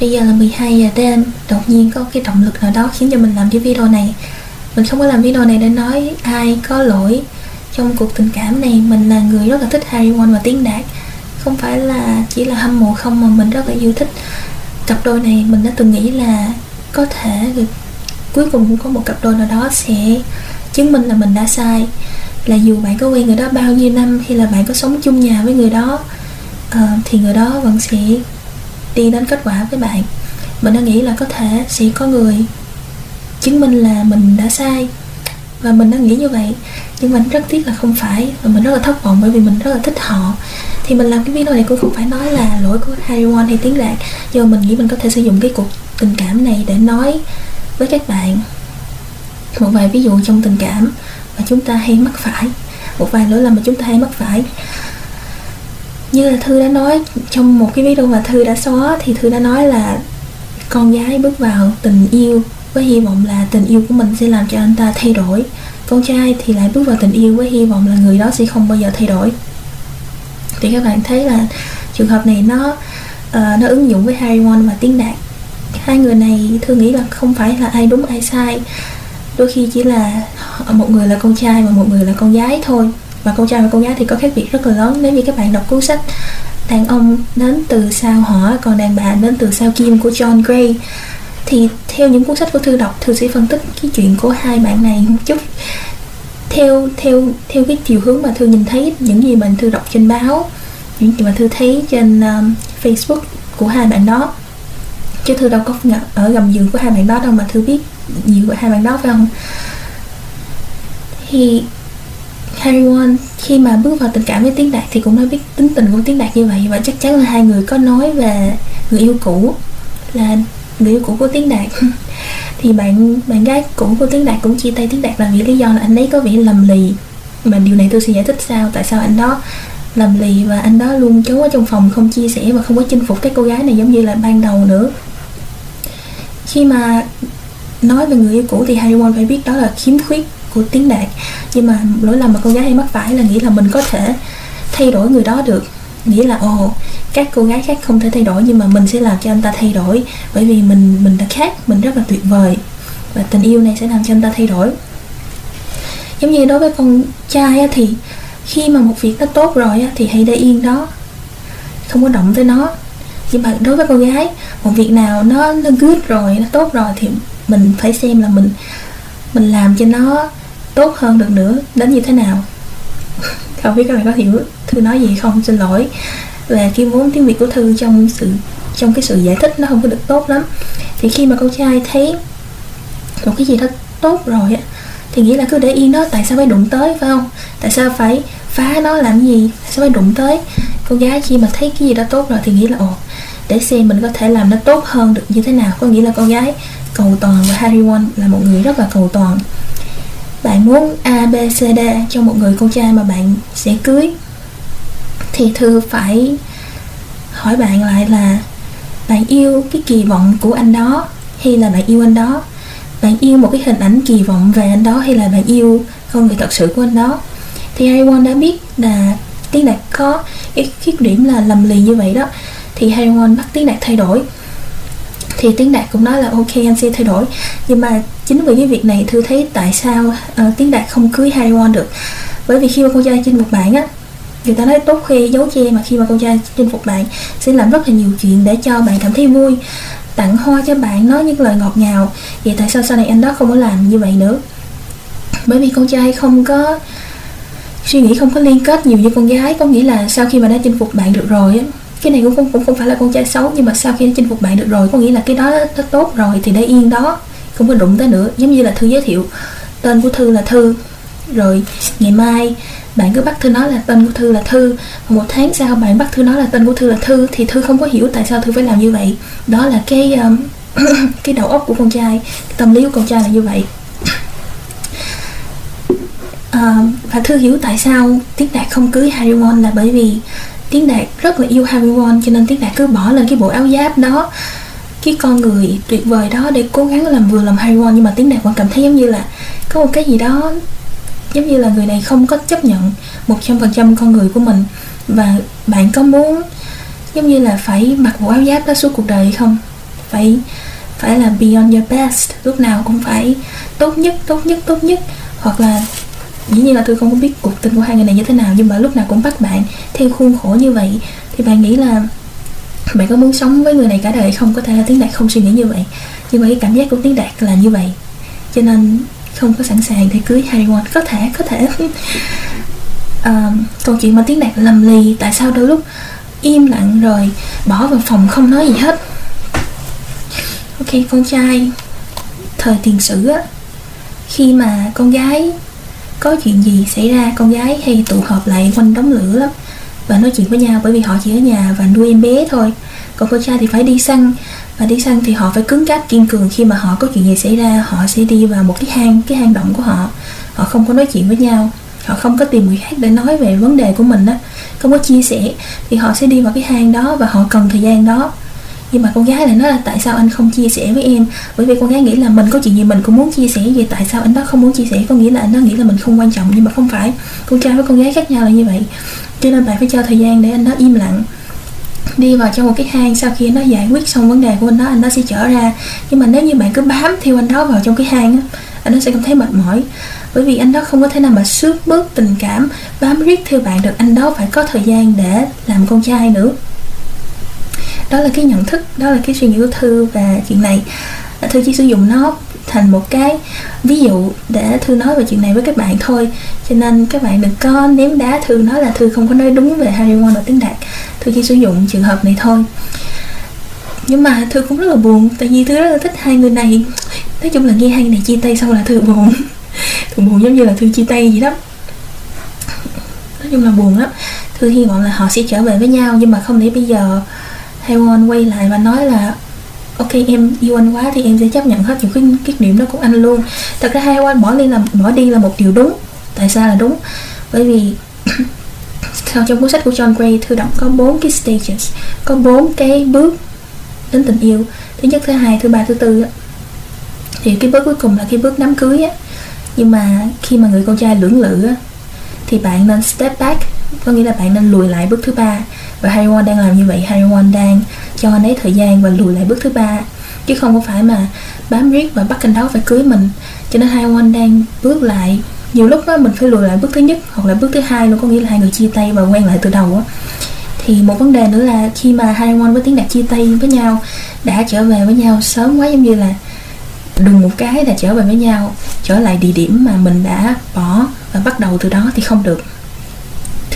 bây giờ là 12 giờ đêm đột nhiên có cái động lực nào đó khiến cho mình làm cái video này. Mình không có làm video này để nói ai có lỗi trong cuộc tình cảm này. Mình là người rất là thích Harry Won và Tiến Đạt. Không phải là chỉ là hâm mộ không mà mình rất là yêu thích cặp đôi này. Mình đã từng nghĩ là có thể cuối cùng cũng có một cặp đôi nào đó sẽ chứng minh là mình đã sai. Là dù bạn có quen người đó bao nhiêu năm hay là bạn có sống chung nhà với người đó uh, thì người đó vẫn sẽ đi đến kết quả với bạn. Mình đã nghĩ là có thể sẽ có người chứng minh là mình đã sai. Và mình đã nghĩ như vậy. Nhưng mình rất tiếc là không phải. Và mình rất là thất vọng bởi vì mình rất là thích họ. Thì mình làm cái video này cũng không phải nói là lỗi của Harry Won hay tiếng đạt nhưng mà mình nghĩ mình có thể sử dụng cái cuộc tình cảm này để nói với các bạn. Một vài ví dụ trong tình cảm mà chúng ta hay mắc phải. Một vài lỗi lầm mà chúng ta hay mắc phải như là thư đã nói trong một cái video mà thư đã xóa thì thư đã nói là con gái bước vào tình yêu với hy vọng là tình yêu của mình sẽ làm cho anh ta thay đổi. Con trai thì lại bước vào tình yêu với hy vọng là người đó sẽ không bao giờ thay đổi. Thì các bạn thấy là trường hợp này nó uh, nó ứng dụng với Harry Won và Tiến Đạt hai người này thư nghĩ là không phải là ai đúng ai sai. Đôi khi chỉ là một người là con trai và một người là con gái thôi và con trai và con gái thì có khác biệt rất là lớn. Nếu như các bạn đọc cuốn sách đàn ông đến từ sao hỏa còn đàn bà đến từ sao kim của John Gray thì theo những cuốn sách của thư đọc thư sẽ phân tích cái chuyện của hai bạn này một chút. Theo theo theo cái chiều hướng mà thư nhìn thấy những gì mà thư đọc trên báo những gì mà thư thấy trên um, Facebook của hai bạn đó. Chứ thư đâu có ở gầm giường của hai bạn đó đâu mà thư biết nhiều của hai bạn đó phải không? Thì Harry Won khi mà bước vào tình cảm với Tiến Đạt thì cũng đã biết tính tình của Tiến Đạt như vậy. Và chắc chắn là hai người có nói về người yêu cũ, là người yêu cũ của Tiến Đạt thì bạn bạn gái cũ của Tiến Đạt cũng chia tay Tiến Đạt là vì lý do là anh ấy có vẻ lầm lì. Mà điều này tôi sẽ giải thích sao tại sao anh đó lầm lì và anh đó luôn trốn ở trong phòng không chia sẻ và không có chinh phục cái cô gái này giống như là ban đầu nữa. Khi mà nói về người yêu cũ thì Harry Won phải biết đó là khiếm khuyết của tiếng đạt nhưng mà lỗi lầm mà con gái hay mắc phải là nghĩ là mình có thể thay đổi người đó được. Nghĩ là, ồ, các cô gái khác không thể thay đổi, nhưng mà mình sẽ làm cho anh ta thay đổi. Bởi vì mình mình đã khác, mình rất là tuyệt vời. Và tình yêu này sẽ làm cho anh ta thay đổi. Giống như đối với con trai thì khi mà một việc nó tốt rồi thì hãy để yên đó. Không có động tới nó. Nhưng mà đối với cô gái, một việc nào nó nó good rồi, nó tốt rồi thì mình phải xem là mình mình làm cho nó tốt hơn được nữa, đến như thế nào? Không biết các bạn có hiểu thư nói gì không? Xin lỗi. Về cái vốn tiếng việt của thư trong sự, trong cái sự giải thích nó không có được tốt lắm. Thì khi mà con trai thấy một cái gì đó tốt rồi á, thì nghĩ là cứ để yên đó tại sao phải đụng tới, phải không? Tại sao phải phá nó làm gì? Tại sao phải đụng tới? Cô gái khi mà thấy cái gì đó tốt rồi thì nghĩ là, ồ, để xem mình có thể làm nó tốt hơn được như thế nào. Có nghĩa là con gái cầu toàn và Harry Won là một người rất là cầu toàn bạn muốn A, B, C, D cho một người con trai mà bạn sẽ cưới. Thì thư phải hỏi bạn lại là bạn yêu cái kỳ vọng của anh đó hay là bạn yêu anh đó? Bạn yêu một cái hình ảnh kỳ vọng về anh đó hay là bạn yêu con người thật sự của anh đó? Thì Harry Won đã biết là Tiến Đạt có cái khuyết điểm là lầm lì như vậy đó. Thì Harry Won bắt Tiến Đạt thay đổi thì Tiến Đạt cũng nói là ok anh sẽ thay đổi. Nhưng mà chính vì cái việc này thư thấy tại sao ờ, uh, Tiến Đạt không cưới Harry Won được? Bởi vì khi mà con trai chinh phục bạn á người ta nói tốt khoe giấu che mà khi mà con trai chinh phục bạn sẽ làm rất là nhiều chuyện để cho bạn cảm thấy vui. Tặng hoa cho bạn nói những lời ngọt ngào. Vậy tại sao sau này anh đó không có làm như vậy nữa? Bởi vì con trai không có suy nghĩ không có liên kết nhiều như con gái. Có nghĩa là sau khi mà đã chinh phục bạn được rồi á cái này cũng không cũng không phải là con trai xấu nhưng mà sau khi đã chinh phục bạn được rồi có nghĩa là cái đó nó tốt rồi thì để yên đó. Không có đụng tới nữa. Giống như là thư giới thiệu tên của thư là thư. Rồi ngày mai bạn cứ bắt thư nói là tên của thư là thư. Một tháng sau bạn bắt thư nói là tên của thư là thư thì thư không có hiểu tại sao thư phải làm như vậy. Đó là cái um, cái đầu óc của con trai cái tâm lý của con trai là như vậy. À, và thư hiểu tại sao tiết đạt không cưới harry won là bởi vì tiếng đạt rất là yêu harry won cho nên tiếng đạt cứ bỏ lên cái bộ áo giáp đó. Cái con người tuyệt vời đó để cố gắng làm vừa làm Harry Won nhưng mà tiếng đạt vẫn cảm thấy giống như là có một cái gì đó, giống như là người này không có chấp nhận một trăm phần trăm con người của mình. Và bạn có muốn giống như là phải mặc bộ áo giáp đó suốt cuộc đời không? Phải phải là beyond your best, lúc nào cũng phải tốt nhất tốt nhất tốt nhất, hoặc là dĩ nhiên là tôi không có biết cuộc tình của hai người này như thế nào nhưng mà lúc nào cũng bắt bạn theo khuôn khổ như vậy. Thì bạn nghĩ là bạn có muốn sống với người này cả đời không? Có thể là tiếng đạt không suy nghĩ như vậy. Nhưng mà cái cảm giác của tiếng đạt là như vậy. Cho nên không có sẵn sàng để cưới Harry Won có thể có thể. À, câu chuyện mà tiếng đạt lầm lì tại sao đôi lúc im lặng rồi bỏ vào phòng không nói gì hết. Ok con trai thời tiền sử á. Khi mà con gái có chuyện gì xảy ra, con gái hay tụ họp lại quanh đống lửa lắm. Và nói chuyện với nhau bởi vì họ chỉ ở nhà và nuôi em bé thôi. Còn con trai thì phải đi săn. Và đi săn thì họ phải cứng cáp kiên cường. Khi mà họ có chuyện gì xảy ra, họ sẽ đi vào một cái hang cái hang động của họ. Họ không có nói chuyện với nhau. Họ không có tìm người khác để nói về vấn đề của mình á. Không có chia sẻ. Thì họ sẽ đi vào cái hang đó và họ cần thời gian đó nhưng mà con gái lại nói là tại sao anh không chia sẻ với em? Bởi vì con gái nghĩ là mình có chuyện gì mình cũng muốn chia sẻ vậy tại sao anh đó không muốn chia sẻ? Có nghĩa là anh đó nghĩ là mình không quan trọng, nhưng mà không phải. Con trai với con gái khác nhau là như vậy. Cho nên bạn phải cho thời gian để anh đó im lặng. Đi vào trong một cái hang, sau khi anh đó giải quyết xong vấn đề của anh đó anh đó sẽ trở ra. Nhưng mà nếu như bạn cứ bám theo anh đó vào trong cái hang á, anh đó sẽ cảm thấy mệt mỏi. Bởi vì anh đó không có thể nào mà xước bớt tình cảm, bám riết theo bạn được. Anh đó phải có thời gian để làm con trai nữa đó là cái nhận thức, đó là cái suy nghĩ của thư và chuyện này. Thư chỉ sử dụng nó thành một cái ví dụ để thư nói về chuyện này với các bạn thôi. Cho nên các bạn đừng có ném đá thư, nói là thư không có nói đúng về Harry Potter tiếng đạt. Thư chỉ sử dụng trường hợp này thôi. Nhưng mà thư cũng rất là buồn, tại vì thư rất là thích hai người này. Nói chung là nghe hai người này chia tay xong là thư buồn. Thư buồn giống như là thư chia tay vậy đó. Nói chung là buồn lắm. Thư hy vọng là họ sẽ trở về với nhau, nhưng mà không để bây giờ Haewon quay lại và nói là, ok, em yêu anh quá thì em sẽ chấp nhận hết những cái cái điểm đó của anh luôn. Thật ra hai anh bỏ đi là, bỏ đi là một điều đúng. Tại sao là đúng? Bởi vì sau trong cuốn sách của John Gray, thư động có bốn cái stages, có bốn cái bước đến tình yêu. Thứ nhất, thứ hai, thứ ba, thứ tư thì cái bước cuối cùng là cái bước đám cưới á. Nhưng mà khi mà người con trai lưỡng lự á, thì bạn nên step back, có nghĩa là bạn nên lùi lại bước thứ ba và Harry Won đang làm như vậy Harry Won đang cho anh ấy thời gian và lùi lại bước thứ ba. Chứ không có phải mà bám riết và bắt anh đó phải cưới mình. Cho nên Harry Won đang bước lại. Nhiều lúc đó mình phải lùi lại bước thứ nhất hoặc là bước thứ hai luôn, có nghĩa là hai người chia tay và quen lại từ đầu á. Thì một vấn đề nữa là khi mà hai Won với tiếng đạt chia tay với nhau, đã trở về với nhau sớm quá, giống như là đùng một cái là trở về với nhau, trở lại địa điểm mà mình đã bỏ và bắt đầu từ đó thì không được.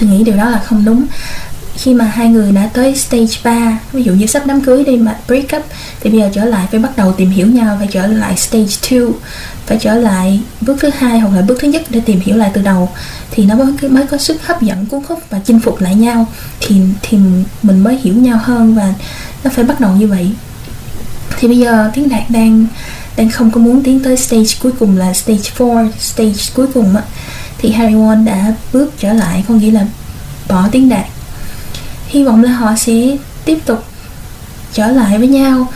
Tôi nghĩ điều đó là không đúng khi mà hai người đã tới stage 3 ví dụ như sắp đám cưới đi mà break up, thì bây giờ trở lại phải bắt đầu tìm hiểu nhau phải trở lại stage 2 phải trở lại bước thứ hai hoặc là bước thứ nhất để tìm hiểu lại từ đầu. Thì nó mới mới có sức hấp dẫn, cuốn hút và chinh phục lại nhau. Thì thì mình mới hiểu nhau hơn và nó phải bắt đầu như vậy. Thì bây giờ tiếng đạt đang đang không có muốn tiến tới stage cuối cùng là stage 4 stage cuối cùng á. Thì Harry Won đã bước trở lại, có nghĩa là bỏ tiếng đạt hy vọng là họ sẽ tiếp tục trở lại với nhau.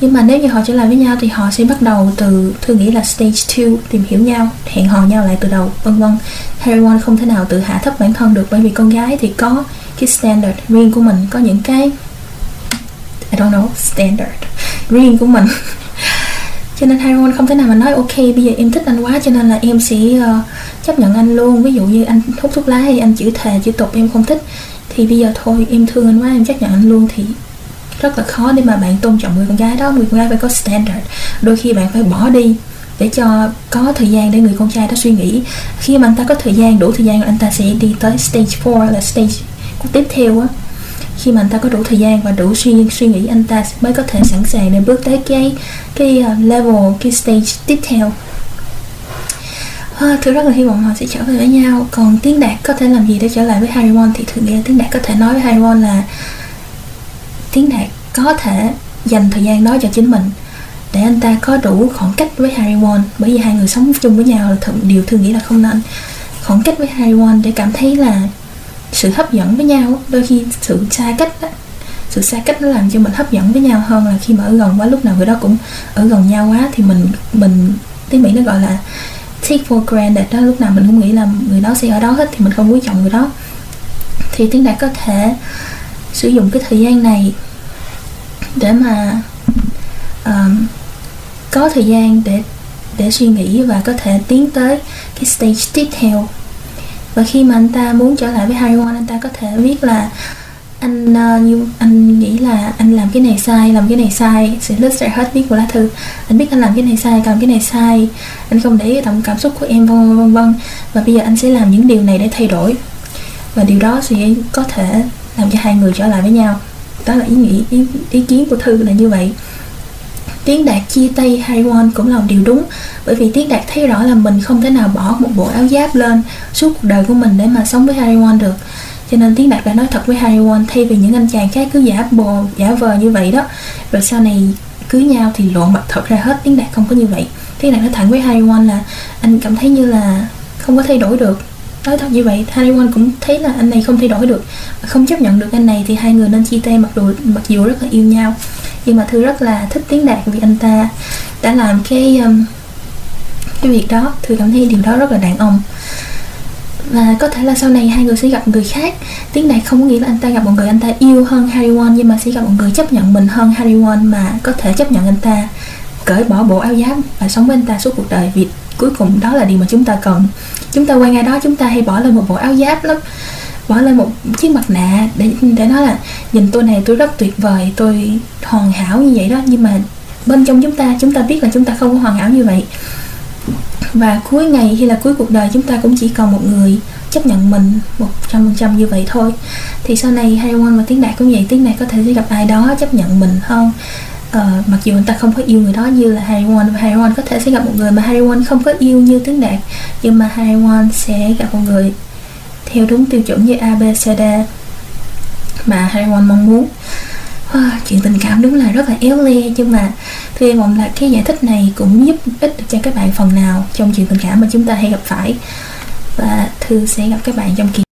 Nhưng mà nếu như họ trở lại với nhau thì họ sẽ bắt đầu từ thư nghĩ là stage 2 tìm hiểu nhau hẹn hò nhau lại từ đầu vân vân. Harry Won không thể nào tự hạ thấp bản thân được bởi vì con gái thì có cái standard riêng của mình có những cái I don't know standard riêng của mình. Cho nên Harry Won không thể nào mà nói ok bây giờ em thích anh quá cho nên là em sẽ uh, chấp nhận anh luôn. Ví dụ như anh hút thuốc lá hay anh chữ thề chữ tục em không thích thì bây giờ thôi, em thương anh quá, em chấp nhận anh luôn thì rất là khó để mà bạn tôn trọng người con gái đó. Người con gái phải có standard. Đôi khi bạn phải bỏ đi để cho có thời gian để người con trai đó suy nghĩ. Khi mà anh ta có thời gian, đủ thời gian anh ta sẽ đi tới stage 4 là stage tiếp theo á. Khi mà anh ta có đủ thời gian và đủ suy suy nghĩ, anh ta mới có thể sẵn sàng để bước tới cái cái ờ, level, cái stage tiếp theo à, rất là hy vọng họ sẽ trở về với nhau. Còn tiếng đạt có thể làm gì để trở lại với Harry Won thì thường nghĩ là tiếng đạt có thể nói với Harry Won là tiếng đạt có thể dành thời gian đó cho chính mình để anh ta có đủ khoảng cách với Harry Won bởi vì hai người sống chung với nhau là điều thường nghĩ là không nên. Khoảng cách với Harry Won để cảm thấy là sự hấp dẫn với nhau. Đôi khi sự xa cách đó, sự xa cách nó làm cho mình hấp dẫn với nhau hơn là khi mà ở gần quá. Lúc nào người đó cũng ở gần nhau quá thì mình mình tiếng mỹ nó gọi là take for granted đó. Lúc nào mình cũng nghĩ là người đó sẽ ở đó hết thì mình không quý trọng người đó. Thì tiếng đạt có thể sử dụng cái thời gian này để mà um, có thời gian để để suy nghĩ và có thể tiến tới cái stage tiếp theo. Và khi mà anh ta muốn trở lại với Harry One anh ta có thể viết là anh uh, như anh nghĩ là anh làm cái này sai làm cái này sai sẽ list ra hết viết của lá thư. Anh biết anh làm cái này sai làm cái này sai. Anh không để ý tổng cảm xúc của em vân vân vân và bây giờ anh sẽ làm những điều này để thay đổi. Và điều đó sẽ có thể làm cho hai người trở lại với nhau. Đó là ý nghĩ ý, ý kiến của thư là như vậy. Tiến Đạt chia tay Harry One cũng là một điều đúng bởi vì Tiến Đạt thấy rõ là mình không thể nào bỏ một bộ áo giáp lên suốt cuộc đời của mình để mà sống với Harry One được cho nên Tiến Đạt đã nói thật với Harry won thay vì những anh chàng khác cứ giả bồ giả vờ như vậy đó. Rồi sau này cưới nhau thì lộ mặt thật ra hết Tiến Đạt không có như vậy. Tiến Đạt nói thẳng với Harry won là anh cảm thấy như là không có thay đổi được. Nói thật như vậy Harry Won cũng thấy là anh này không thay đổi được. Không chấp nhận được anh này thì hai người nên chia tay mặc dù mặc dù rất là yêu nhau. Nhưng mà thư rất là thích tiếng đạt vì anh ta đã làm cái um, cái việc đó. Thư cảm thấy điều đó rất là đàn ông và có thể là sau này hai người sẽ gặp người khác. Tiếng này không có nghĩa là anh ta gặp một người anh ta yêu hơn Harry Won nhưng mà sẽ gặp một người chấp nhận mình hơn Harry Won mà có thể chấp nhận anh ta cởi bỏ bộ áo giáp và sống với anh ta suốt cuộc đời. Vì cuối cùng đó là điều mà chúng ta cần. Chúng ta quen ai đó, chúng ta hay bỏ lên một bộ áo giáp lắm. Bỏ lên một chiếc mặt nạ để để nói là, nhìn tôi này, tôi rất tuyệt vời, tôi hoàn hảo như vậy đó. Nhưng mà bên trong chúng ta chúng ta biết là chúng ta không có hoàn hảo như vậy và cuối ngày hay là cuối cuộc đời chúng ta cũng chỉ còn một người chấp nhận mình một trăm phần trăm như vậy thôi. Thì sau này hay One và Tiếng Đạt cũng vậy Tiếng Đạt có thể sẽ gặp ai đó chấp nhận mình hơn. Ờ, mặc dù người ta không có yêu người đó như là Harry One và Harry One có thể sẽ gặp một người mà Harry One không có yêu như Tiếng Đạt nhưng mà Harry One sẽ gặp một người theo đúng tiêu chuẩn như ABCD mà Harry One mong muốn. Ờ, chuyện tình cảm đúng là rất là éo le, nhưng mà thì hy là cái giải thích này cũng giúp ích được cho các bạn phần nào trong chuyện tình cảm mà chúng ta hay gặp phải. Và thư sẽ gặp các bạn trong kỳ